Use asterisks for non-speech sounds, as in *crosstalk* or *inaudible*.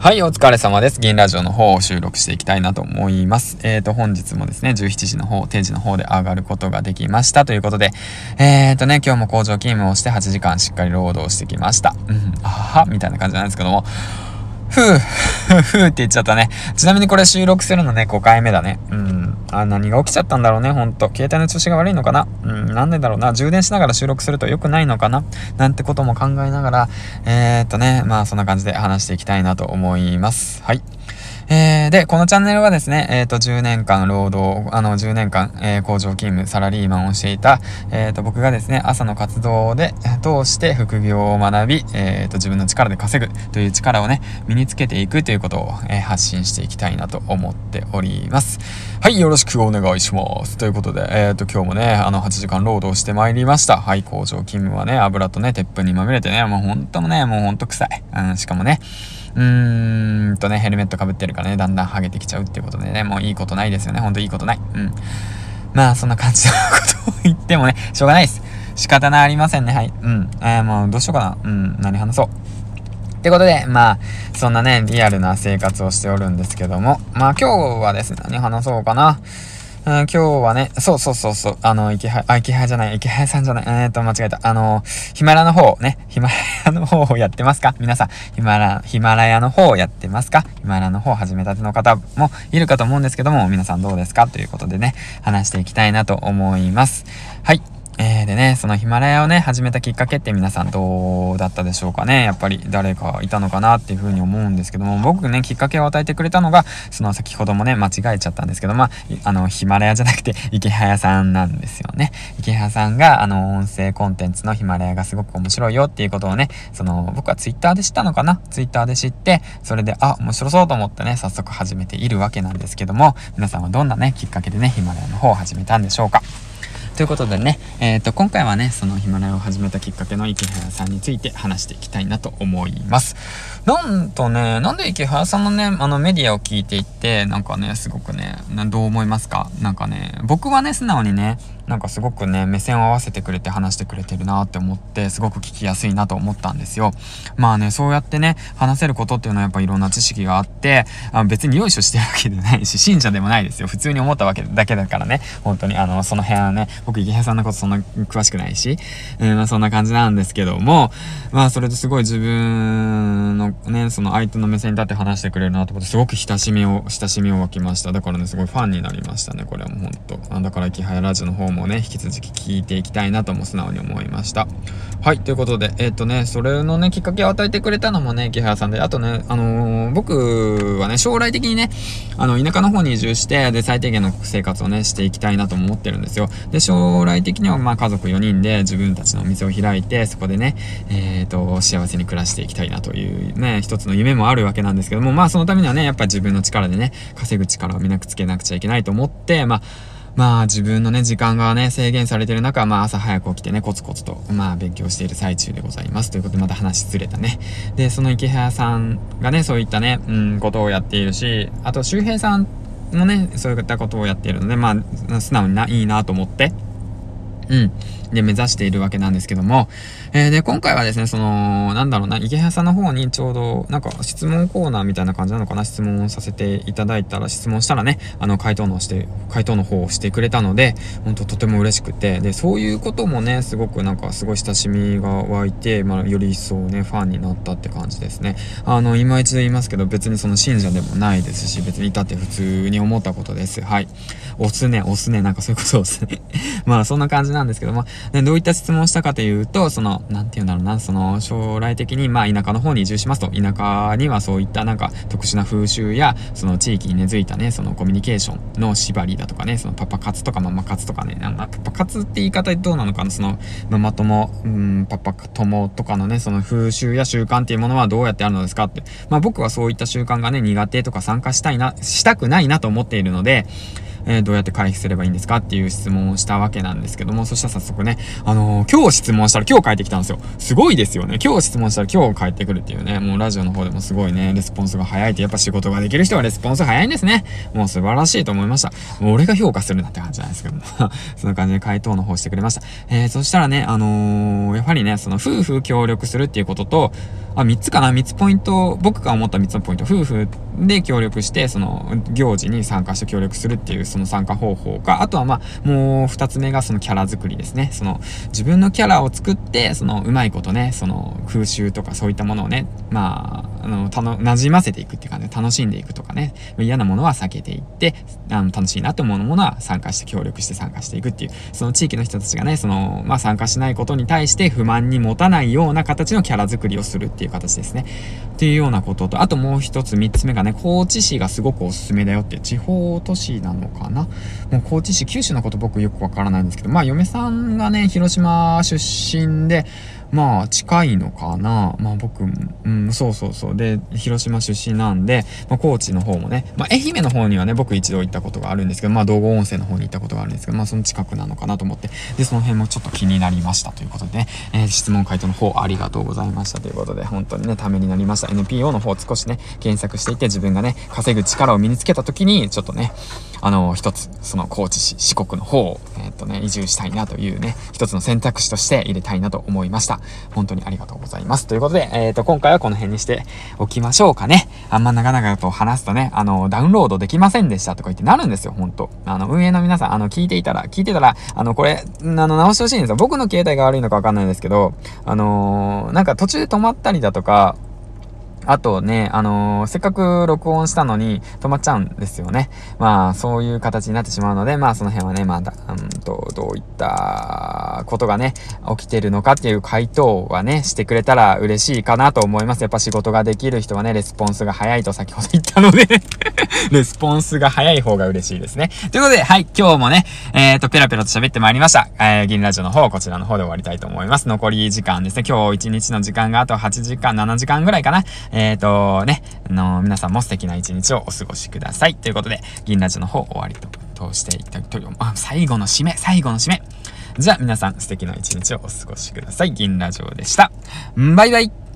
はい、お疲れ様です。銀ラジオの方を収録していきたいなと思います。えっ、ー、と、本日もですね、17時の方、定時の方で上がることができましたということで、えっ、ー、とね、今日も工場勤務をして8時間しっかり労働してきました。うん、あは、みたいな感じなんですけども、ふぅ、ふぅって言っちゃったね。ちなみにこれ収録するのね、5回目だね。うん。あ、何が起きちゃったんだろうね、ほんと。携帯の調子が悪いのかな？うん、なんでだろうな？充電しながら収録すると良くないのかな？なんてことも考えながら、えー、っとね、まあそんな感じで話していきたいなと思います。はい。えー、で、このチャンネルはですね、えっ、ー、と、10年間労働、あの、10年間、えー、工場勤務、サラリーマンをしていた、えっ、と、僕がですね、朝の活動で、通して副業を学び、えっ、と、自分の力で稼ぐという力をね、身につけていくということを、え発信していきたいなと思っております。はい、よろしくお願いします。ということで、えっ、と、今日もね、あの、8時間労働してまいりました。はい、工場勤務はね、油とね、鉄粉にまみれてね、もう本当もね、もうほんと臭い。うん、しかもね、うーんとね、ヘルメットかぶってるからね、だんだんハゲてきちゃうっていうことでね、もういいことないですよね。ほんといいことない。うん。まあ、そんな感じのことを言ってもね、しょうがないです。仕方なありませんね。はい。うん。えー、もうどうしようかな。うん。何話そう。ってことで、まあ、そんなね、リアルな生活をしておるんですけども、まあ今日はですね、何話そうかな。うん、今日はね、そうそうそうそう、あの、池原、あ、池原じゃない、池原さんじゃない、えー、っと、間違えた。あの、ヒマラの方ね、*laughs* ヒマラヤの方をやってますか？皆さん、ヒマラ、ヒマラヤの方をやってますか？ヒマラの方始めたての方もいるかと思うんですけども、皆さんどうですか？ということでね、話していきたいなと思います。はい。えー、でね、そのヒマラヤをね、始めたきっかけって皆さんどうだったでしょうかね。やっぱり誰かいたのかなっていうふうに思うんですけども、僕ね、きっかけを与えてくれたのが、その先ほどもね、間違えちゃったんですけど、まあ、あの、ヒマラヤじゃなくて、池早さんなんですよね。池早さんが、あの、音声コンテンツのヒマラヤがすごく面白いよっていうことをね、その、僕はツイッターで知ったのかな？ツイッターで知って、それで、あ、面白そうと思ってね、早速始めているわけなんですけども、皆さんはどんなね、きっかけでね、ヒマラヤの方を始めたんでしょうか？ということでね、えっ、ー、と、今回はね、そのヒマラヤを始めたきっかけの池原さんについて話していきたいなと思います。なんとね、なんで池原さんのね、あのメディアを聞いていって、なんかね、すごくね、どう思いますか？なんかね、僕はね、素直にね、なんかすごくね、目線を合わせてくれて話してくれてるなって思って、すごく聞きやすいなと思ったんですよ。まあね、そうやってね、話せることっていうのはやっぱいろんな知識があって、あ別によいしょしてるわけでないし、信者でもないですよ。普通に思ったわけだけだからね、本当に、あの、その辺はね、僕、池原さんのことそんな詳しくないし、うん、まあそんな感じなんですけども、まあそれですごい自分のね、その相手の目線に立って話してくれるなと思って、すごく親しみを、親しみを湧きました。だからね、すごいファンになりましたね、これはもう本当。だから、池原ラジオの方もね、引き続き聞いていきたいなとも素直に思いました。はい、ということで、えっ、ー、とね、それのね、きっかけを与えてくれたのもね、木原さんで、あとね、あのー、僕はね、将来的にね、あの、田舎の方に移住して、で、最低限の生活をね、していきたいなと思ってるんですよ。で、将来的には、まあ、家族4人で自分たちのお店を開いて、そこでね、えっ、ー、と、幸せに暮らしていきたいなというね、一つの夢もあるわけなんですけども、まあ、そのためにはね、やっぱり自分の力でね、稼ぐ力をみなくつけなくちゃいけないと思って、まあ、まあ自分のね、時間がね、制限されてる中、まあ朝早く起きてね、コツコツと、まあ勉強している最中でございます。ということでまた話ずれたね。で、その池原さんがね、そういったね、うん、ことをやっているし、あと周平さんもね、そういったことをやっているので、まあ、素直にな、いいなと思って、うん。で、目指しているわけなんですけども、えー、で、今回はですね、その、なんだろうな、池原さんの方にちょうど、なんか質問コーナーみたいな感じなのかな、質問をさせていただいたら、質問したらね、あの、回答のして、回答の方をしてくれたので、本当とても嬉しくて、で、そういうこともね、すごくなんかすごい親しみが湧いて、まあ、より一層ね、ファンになったって感じですね。あの、今一度言いますけど、別にその信者でもないですし、別にいたって普通に思ったことです。はい。押すね、押すね、なんかそういうことをすね。*laughs* まあ、そんな感じなんですけども、でどういった質問をしたかというと、その、なんて言うんだろうな、その、将来的に、まあ、田舎の方に移住しますと、田舎にはそういったなんか特殊な風習や、その地域に根付いたね、そのコミュニケーションの縛りだとかね、そのパパ活とかママ活とかね、なんかパパ活って言い方どうなのかな、その、ママ友、うん、パパ友とかのね、その風習や習慣っていうものはどうやってあるのですかって。まあ、僕はそういった習慣がね、苦手とか参加したいな、したくないなと思っているので、えー、どうやって回避すればいいんですかっていう質問をしたわけなんですけども、そしたら早速ね、あのー、今日質問したら今日帰ってきたんですよ。すごいですよね。今日質問したら今日帰ってくるっていうね、もうラジオの方でもすごいね、レスポンスが早いって、やっぱ仕事ができる人はレスポンス早いんですね。もう素晴らしいと思いました。もう俺が評価するなって感じじゃなんですけども。*laughs* そんな感じで回答の方してくれました。えー、そしたらね、あのー、やはりね、その夫婦協力するっていうことと、あ、3つかな ?3 つポイント、僕が思った3つのポイント、夫婦で協力して、その、行事に参加して協力するっていう、その参加方法か、あとはまあ、もう2つ目がそのキャラ作りですね。その、自分のキャラを作って、その、うまいことね、その、空襲とかそういったものをね、まあ、あの、たの、馴染ませていくっていう感じで楽しんでいくとかね、嫌なものは避けていって、あの、楽しいなと思うものは参加して協力して参加していくっていう、その地域の人たちがね、その、まあ、参加しないことに対して不満に持たないような形のキャラ作りをするっていう形ですね。っていうようなことと、あともう一つ、三つ目がね、高知市がすごくおすすめだよって地方都市なのかなもう高知市、九州のこと僕よくわからないんですけど、まあ嫁さんがね、広島出身で、まあ、近いのかな。まあ僕、うん、そうそうそう。で、広島出身なんで、まあ高知の方もね、まあ愛媛の方にはね、僕一度行ったことがあるんですけど、まあ道後温泉の方に行ったことがあるんですけど、まあその近くなのかなと思って、で、その辺もちょっと気になりましたということでね、えー、質問回答の方ありがとうございましたということで、本当にね、ためになりました。NPO の方少しね、検索していて自分がね、稼ぐ力を身につけた時に、ちょっとね、あの、一つ、その高知市、四国の方を、えー、っとね、移住したいなというね、一つの選択肢として入れたいなと思いました。本当にありがとうございます。ということで、えー、っと、今回はこの辺にしておきましょうかね。あんま長々と話すとね、あの、ダウンロードできませんでしたとか言ってなるんですよ、本当あの、運営の皆さん、あの、聞いていたら、聞いてたら、あの、これ、あの、直してほしいんですよ。僕の携帯が悪いのかわかんないですけど、あのー、なんか途中で止まったりだとか、あとね、あのー、せっかく録音したのに止まっちゃうんですよね。まあ、そういう形になってしまうので、まあ、その辺はね、まだ、うんと、どういったことがね、起きてるのかっていう回答はね、してくれたら嬉しいかなと思います。やっぱ仕事ができる人はね、レスポンスが早いと先ほど言ったので *laughs* レスポンスが早い方が嬉しいですね。ということで、はい、今日もね、えっ、ー、と、ペラペラと喋ってまいりました。えー、銀ラジオの方、こちらの方で終わりたいと思います。残り時間ですね。今日1日の時間があと8時間、7時間ぐらいかな。っ、ー、とね、あの、皆さんも素敵な一日をお過ごしください。ということで、銀ラジオの方終わりと通していただきたいと思います。最後の締め、最後の締め。じゃあ皆さん素敵な一日をお過ごしください。銀ラジオでした。バイバイ